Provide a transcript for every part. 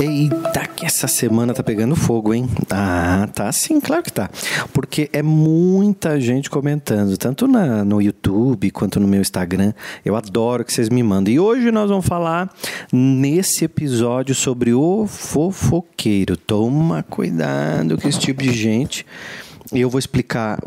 Eita, que essa semana tá pegando fogo, hein? Ah, tá sim, claro que tá. Porque é muita gente comentando, tanto na, no YouTube quanto no meu Instagram. Eu adoro que vocês me mandem. E hoje nós vamos falar nesse episódio sobre o fofoqueiro. Toma cuidado com esse tipo de gente. E eu vou explicar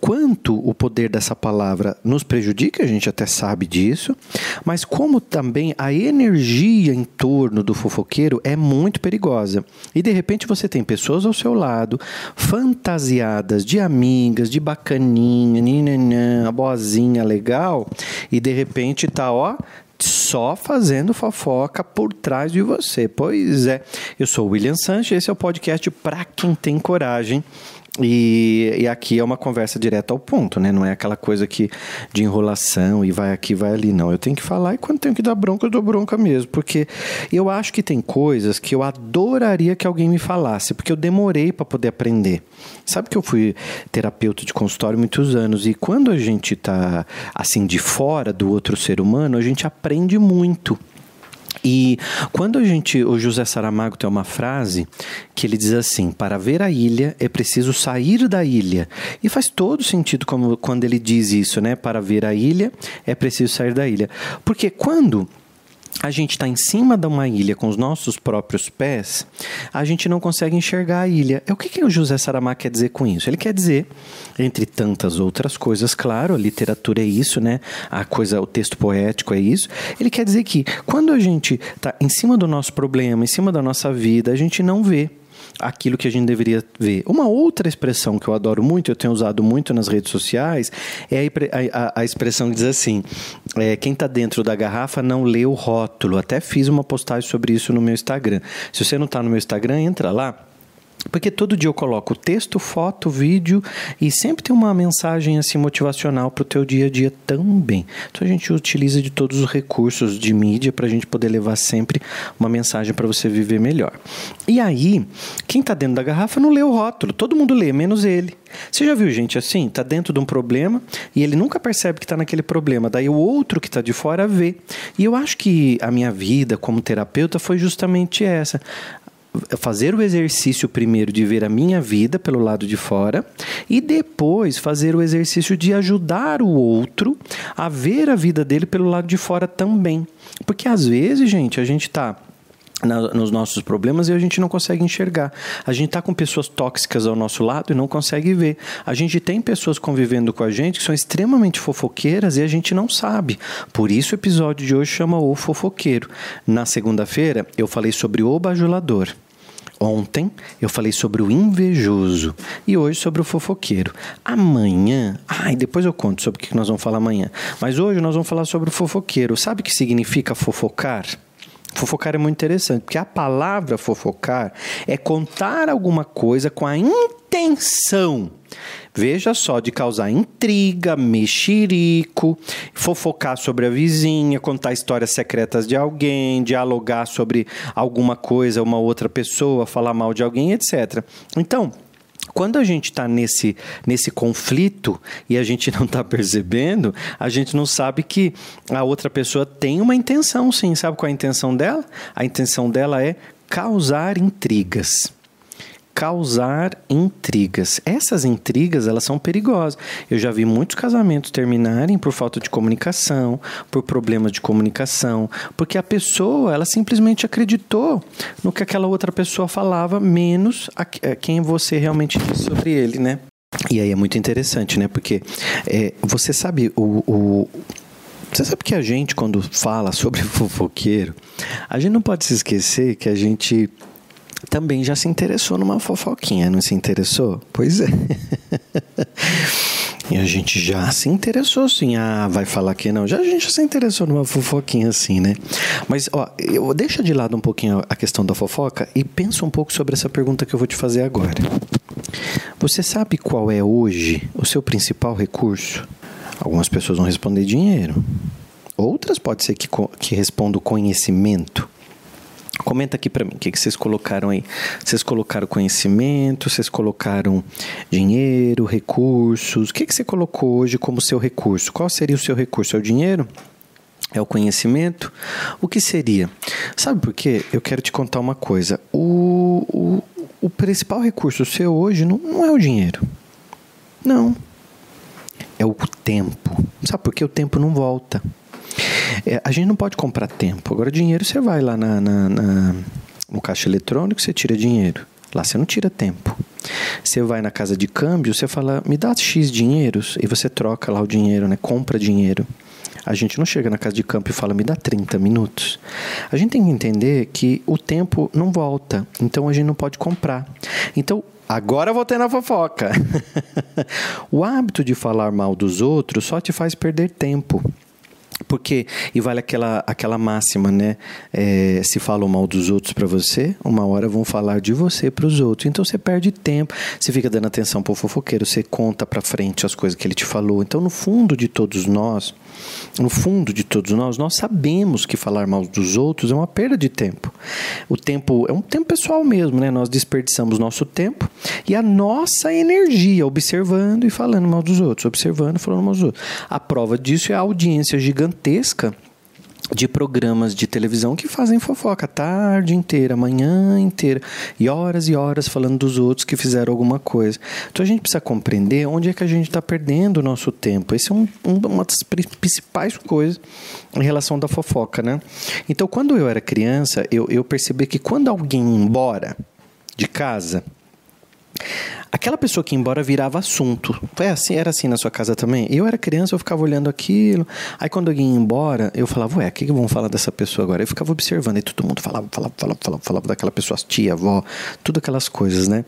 quanto o poder dessa palavra nos prejudica, a gente até sabe disso, mas como também a energia em torno do fofoqueiro é muito perigosa. E de repente você tem pessoas ao seu lado, fantasiadas de amigas, de bacaninha, ninanã, boazinha legal, e de repente tá, ó, só fazendo fofoca por trás de você. Pois é, eu sou o William Sanches, esse é o podcast para quem tem coragem e, e, aqui é uma conversa direta ao ponto, né? Não é aquela coisa que de enrolação e vai aqui, vai ali. Não, eu tenho que falar e quando tenho que dar bronca, eu dou bronca mesmo. Porque eu acho que tem coisas que eu adoraria que alguém me falasse, porque eu demorei para poder aprender. Sabe que eu fui terapeuta de consultório muitos anos e quando a gente tá assim de fora do outro ser humano, a gente aprende muito. E quando a gente, o José Saramago tem uma frase que ele diz assim: para ver a ilha é preciso sair da ilha. E faz todo sentido como, quando ele diz isso, né? Para ver a ilha é preciso sair da ilha. Porque quando a gente está em cima de uma ilha com os nossos próprios pés, a gente não consegue enxergar a ilha. O que, que o José Saramago quer dizer com isso? Ele quer dizer, entre tantas outras coisas, claro, a literatura é isso, né? A coisa, o texto poético é isso. Ele quer dizer que quando a gente está em cima do nosso problema, em cima da nossa vida, a gente não vê aquilo que a gente deveria ver. Uma outra expressão que eu adoro muito, eu tenho usado muito nas redes sociais, é a, a, a expressão que diz assim: é, quem está dentro da garrafa não lê o rótulo. Até fiz uma postagem sobre isso no meu Instagram. Se você não está no meu Instagram, entra lá porque todo dia eu coloco texto, foto, vídeo e sempre tem uma mensagem assim motivacional para o teu dia a dia também. Então a gente utiliza de todos os recursos de mídia para a gente poder levar sempre uma mensagem para você viver melhor. E aí, quem está dentro da garrafa não lê o rótulo, todo mundo lê, menos ele. Você já viu gente assim? Está dentro de um problema e ele nunca percebe que está naquele problema. Daí o outro que está de fora vê. E eu acho que a minha vida como terapeuta foi justamente essa fazer o exercício primeiro de ver a minha vida pelo lado de fora e depois fazer o exercício de ajudar o outro a ver a vida dele pelo lado de fora também. Porque às vezes, gente, a gente está na, nos nossos problemas e a gente não consegue enxergar. A gente está com pessoas tóxicas ao nosso lado e não consegue ver. A gente tem pessoas convivendo com a gente que são extremamente fofoqueiras e a gente não sabe. Por isso o episódio de hoje chama O Fofoqueiro. Na segunda-feira eu falei sobre o bajulador. Ontem eu falei sobre o invejoso e hoje sobre o fofoqueiro. Amanhã, ai, depois eu conto sobre o que nós vamos falar amanhã. Mas hoje nós vamos falar sobre o fofoqueiro. Sabe o que significa fofocar? Fofocar é muito interessante, porque a palavra fofocar é contar alguma coisa com a intenção, veja só, de causar intriga, mexerico, fofocar sobre a vizinha, contar histórias secretas de alguém, dialogar sobre alguma coisa, uma outra pessoa, falar mal de alguém, etc. Então, quando a gente está nesse, nesse conflito e a gente não está percebendo, a gente não sabe que a outra pessoa tem uma intenção, sim. Sabe qual é a intenção dela? A intenção dela é causar intrigas causar intrigas. Essas intrigas, elas são perigosas. Eu já vi muitos casamentos terminarem por falta de comunicação, por problemas de comunicação, porque a pessoa, ela simplesmente acreditou no que aquela outra pessoa falava, menos a quem você realmente disse sobre ele, né? E aí é muito interessante, né? Porque é, você sabe o, o você sabe que a gente, quando fala sobre fofoqueiro, a gente não pode se esquecer que a gente também já se interessou numa fofoquinha, não se interessou? Pois é. e a gente já se interessou sim. Ah, vai falar que não. Já a gente já se interessou numa fofoquinha assim, né? Mas, ó, eu deixa de lado um pouquinho a questão da fofoca e pensa um pouco sobre essa pergunta que eu vou te fazer agora. Você sabe qual é hoje o seu principal recurso? Algumas pessoas vão responder dinheiro. Outras pode ser que, que respondam conhecimento. Comenta aqui para mim o que, que vocês colocaram aí. Vocês colocaram conhecimento, vocês colocaram dinheiro, recursos. O que, que você colocou hoje como seu recurso? Qual seria o seu recurso? É o dinheiro? é o conhecimento. O que seria? Sabe por quê? Eu quero te contar uma coisa. O, o, o principal recurso seu hoje não, não é o dinheiro. Não. É o tempo. Sabe por quê? O tempo não volta. É, a gente não pode comprar tempo. Agora, dinheiro, você vai lá na, na, na, no caixa eletrônico, você tira dinheiro. Lá você não tira tempo. Você vai na casa de câmbio, você fala, me dá X dinheiros, e você troca lá o dinheiro, né? Compra dinheiro. A gente não chega na casa de campo e fala, me dá 30 minutos. A gente tem que entender que o tempo não volta, então a gente não pode comprar. Então, Agora vou ter na fofoca. o hábito de falar mal dos outros só te faz perder tempo. Porque, e vale aquela, aquela máxima, né? É, se falam mal dos outros para você, uma hora vão falar de você para os outros. Então você perde tempo, você fica dando atenção pro fofoqueiro, você conta para frente as coisas que ele te falou. Então, no fundo de todos nós, no fundo de todos nós, nós sabemos que falar mal dos outros é uma perda de tempo. O tempo é um tempo pessoal mesmo, né? Nós desperdiçamos nosso tempo e a nossa energia observando e falando mal dos outros, observando e falando mal dos outros. A prova disso é a audiência gigantesca de programas de televisão que fazem fofoca a tarde inteira, a manhã inteira, e horas e horas falando dos outros que fizeram alguma coisa. Então a gente precisa compreender onde é que a gente está perdendo o nosso tempo. Esse é um, uma das principais coisas em relação da fofoca, né? Então quando eu era criança, eu, eu percebi que quando alguém ia embora de casa, Aquela pessoa que ia embora virava assunto. Foi assim, era assim na sua casa também? Eu era criança, eu ficava olhando aquilo. Aí quando alguém ia embora, eu falava, ué, o que, que vão falar dessa pessoa agora? Eu ficava observando, e todo mundo falava, falava, falava, falava, falava daquela pessoa, tia, avó, tudo aquelas coisas, né?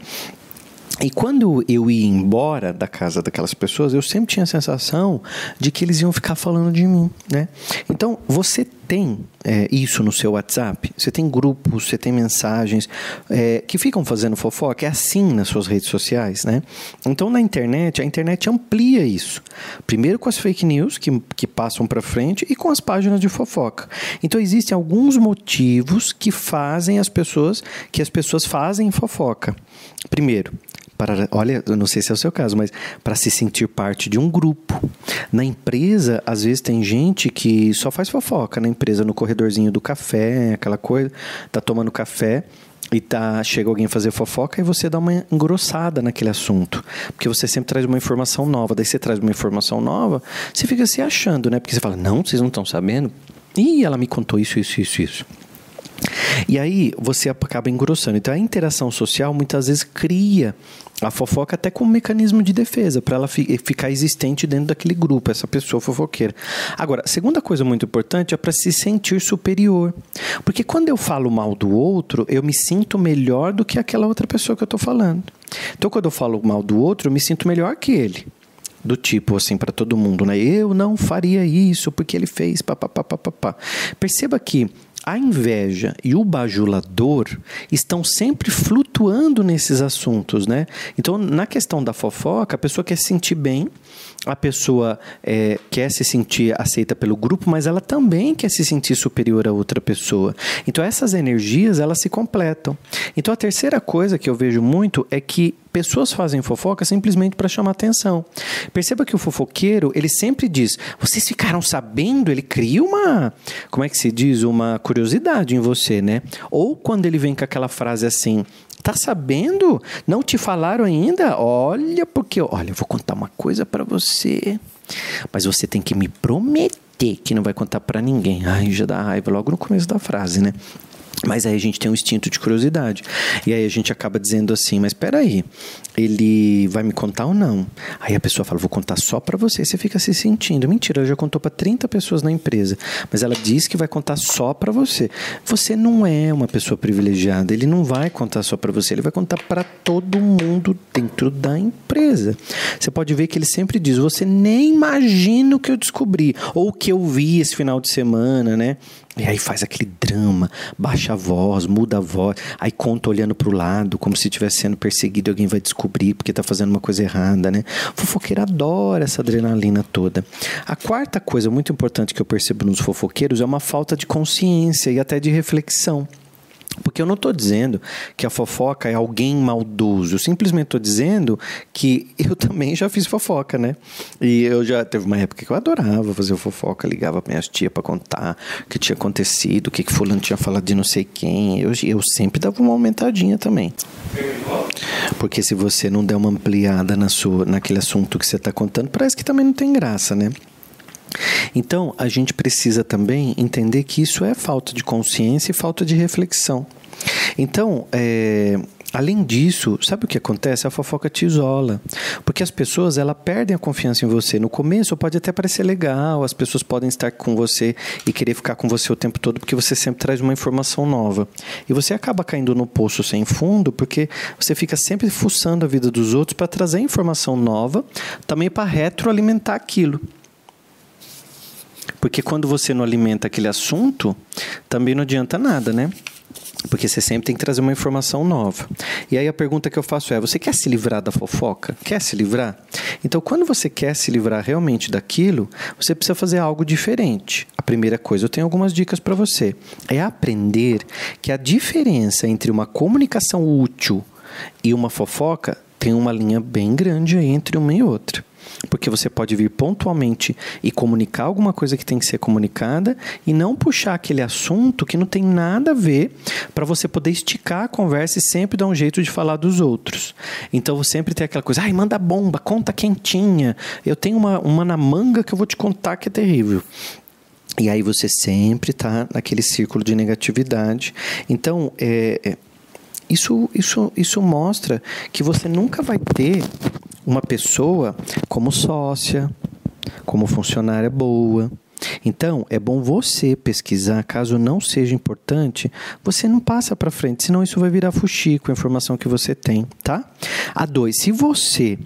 E quando eu ia embora da casa daquelas pessoas, eu sempre tinha a sensação de que eles iam ficar falando de mim, né? Então, você tem é, isso no seu WhatsApp? Você tem grupos, você tem mensagens é, que ficam fazendo fofoca? É assim nas suas redes sociais, né? Então, na internet, a internet amplia isso. Primeiro com as fake news que, que passam para frente e com as páginas de fofoca. Então, existem alguns motivos que fazem as pessoas, que as pessoas fazem fofoca. Primeiro, para, olha, eu não sei se é o seu caso, mas para se sentir parte de um grupo. Na empresa, às vezes tem gente que só faz fofoca na empresa, no corredorzinho do café, aquela coisa, tá tomando café e tá, chega alguém fazer fofoca e você dá uma engrossada naquele assunto. Porque você sempre traz uma informação nova. Daí você traz uma informação nova, você fica se achando, né? Porque você fala, não, vocês não estão sabendo? Ih, ela me contou isso, isso, isso, isso. E aí você acaba engrossando. Então a interação social muitas vezes cria a fofoca até como um mecanismo de defesa, para ela fi ficar existente dentro daquele grupo, essa pessoa fofoqueira. Agora, segunda coisa muito importante é para se sentir superior. Porque quando eu falo mal do outro, eu me sinto melhor do que aquela outra pessoa que eu estou falando. Então, quando eu falo mal do outro, eu me sinto melhor que ele do tipo assim para todo mundo, né? Eu não faria isso porque ele fez, papapá. Perceba que a inveja e o bajulador estão sempre flutuando nesses assuntos, né? Então, na questão da fofoca, a pessoa quer se sentir bem, a pessoa é, quer se sentir aceita pelo grupo, mas ela também quer se sentir superior a outra pessoa. Então, essas energias, elas se completam. Então, a terceira coisa que eu vejo muito é que pessoas fazem fofoca simplesmente para chamar atenção. Perceba que o fofoqueiro, ele sempre diz: "Vocês ficaram sabendo?" Ele cria uma, como é que se diz, uma curiosidade em você, né? Ou quando ele vem com aquela frase assim: Tá sabendo? Não te falaram ainda? Olha, porque olha, eu vou contar uma coisa para você. Mas você tem que me prometer que não vai contar para ninguém. Ai, já dá raiva logo no começo da frase, né? Mas aí a gente tem um instinto de curiosidade. E aí a gente acaba dizendo assim: Mas peraí, ele vai me contar ou não? Aí a pessoa fala: Vou contar só para você. Você fica se sentindo. Mentira, ela já contou para 30 pessoas na empresa. Mas ela diz que vai contar só para você. Você não é uma pessoa privilegiada. Ele não vai contar só para você. Ele vai contar para todo mundo dentro da empresa. Você pode ver que ele sempre diz: Você nem imagina o que eu descobri. Ou o que eu vi esse final de semana, né? E aí faz aquele drama, baixa a voz, muda a voz, aí conta olhando para o lado, como se estivesse sendo perseguido, alguém vai descobrir porque está fazendo uma coisa errada, né? Fofoqueiro adora essa adrenalina toda. A quarta coisa muito importante que eu percebo nos fofoqueiros é uma falta de consciência e até de reflexão. Porque eu não estou dizendo que a fofoca é alguém maldoso. Eu simplesmente estou dizendo que eu também já fiz fofoca, né? E eu já teve uma época que eu adorava fazer fofoca, ligava para minhas tia para contar o que tinha acontecido, o que, que fulano tinha falado de não sei quem. Eu, eu sempre dava uma aumentadinha também. Porque se você não der uma ampliada na sua, naquele assunto que você está contando, parece que também não tem graça, né? Então, a gente precisa também entender que isso é falta de consciência e falta de reflexão. Então, é, Além disso, sabe o que acontece? A fofoca te isola. Porque as pessoas, ela perdem a confiança em você. No começo pode até parecer legal, as pessoas podem estar com você e querer ficar com você o tempo todo porque você sempre traz uma informação nova. E você acaba caindo no poço sem fundo porque você fica sempre fuçando a vida dos outros para trazer informação nova, também para retroalimentar aquilo. Porque quando você não alimenta aquele assunto, também não adianta nada, né? Porque você sempre tem que trazer uma informação nova. E aí a pergunta que eu faço é: você quer se livrar da fofoca? Quer se livrar? Então, quando você quer se livrar realmente daquilo, você precisa fazer algo diferente. A primeira coisa, eu tenho algumas dicas para você. É aprender que a diferença entre uma comunicação útil e uma fofoca tem uma linha bem grande entre uma e outra porque você pode vir pontualmente e comunicar alguma coisa que tem que ser comunicada e não puxar aquele assunto que não tem nada a ver para você poder esticar a conversa e sempre dar um jeito de falar dos outros. Então você sempre tem aquela coisa, ai, manda bomba, conta quentinha. Eu tenho uma, uma na manga que eu vou te contar que é terrível. E aí você sempre está naquele círculo de negatividade. Então, é, é, isso, isso, isso mostra que você nunca vai ter uma pessoa como sócia, como funcionária boa. Então, é bom você pesquisar, caso não seja importante, você não passa para frente, senão isso vai virar fuxico, a informação que você tem, tá? A dois, se você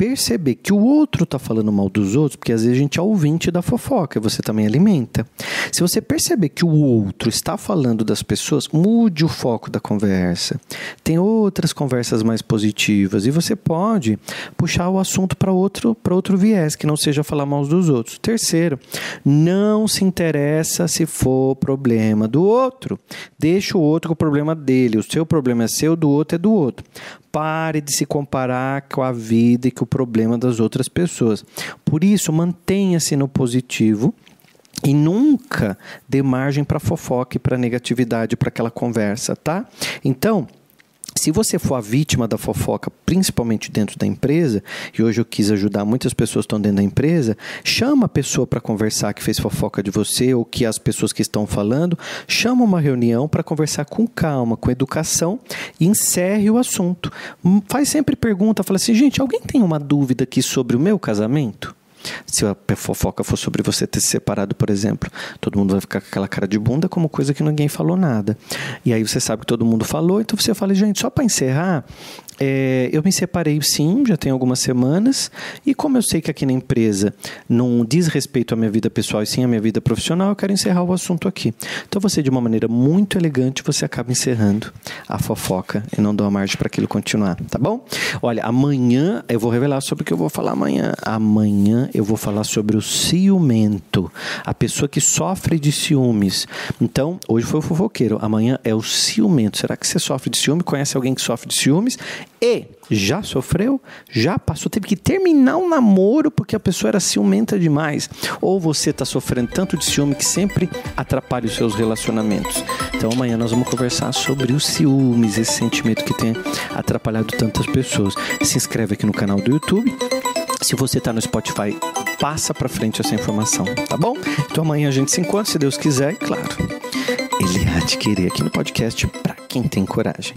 perceber que o outro está falando mal dos outros, porque às vezes a gente é ouvinte da fofoca, você também alimenta. Se você perceber que o outro está falando das pessoas, mude o foco da conversa. Tem outras conversas mais positivas e você pode puxar o assunto para outro, outro viés, que não seja falar mal dos outros. Terceiro, não se interessa se for problema do outro. Deixa o outro com o problema dele. O seu problema é seu, do outro é do outro. Pare de se comparar com a vida e com o problema das outras pessoas. Por isso, mantenha-se no positivo e nunca dê margem para fofoca e para negatividade para aquela conversa, tá? Então, se você for a vítima da fofoca, principalmente dentro da empresa, e hoje eu quis ajudar muitas pessoas que estão dentro da empresa, chama a pessoa para conversar que fez fofoca de você ou que as pessoas que estão falando, chama uma reunião para conversar com calma, com educação e encerre o assunto. Hum, faz sempre pergunta, fala assim, gente, alguém tem uma dúvida aqui sobre o meu casamento? Se a fofoca for sobre você ter se separado, por exemplo, todo mundo vai ficar com aquela cara de bunda como coisa que ninguém falou nada. E aí você sabe que todo mundo falou, então você fala, gente, só para encerrar, é, eu me separei sim, já tem algumas semanas, e como eu sei que aqui na empresa não diz respeito à minha vida pessoal e sim à minha vida profissional, eu quero encerrar o assunto aqui. Então você, de uma maneira muito elegante, você acaba encerrando a fofoca e não dá margem para aquilo continuar, tá bom? Olha, amanhã eu vou revelar sobre o que eu vou falar amanhã. Amanhã eu vou falar sobre o ciumento, a pessoa que sofre de ciúmes. Então, hoje foi o fofoqueiro, amanhã é o ciumento. Será que você sofre de ciúme? Conhece alguém que sofre de ciúmes? E já sofreu, já passou, teve que terminar um namoro porque a pessoa era ciumenta demais, ou você está sofrendo tanto de ciúme que sempre atrapalha os seus relacionamentos. Então amanhã nós vamos conversar sobre os ciúmes, esse sentimento que tem atrapalhado tantas pessoas. Se inscreve aqui no canal do YouTube. Se você está no Spotify, passa para frente essa informação, tá bom? Então amanhã a gente se encontra, se Deus quiser, claro. Ele de querer aqui no podcast para quem tem coragem.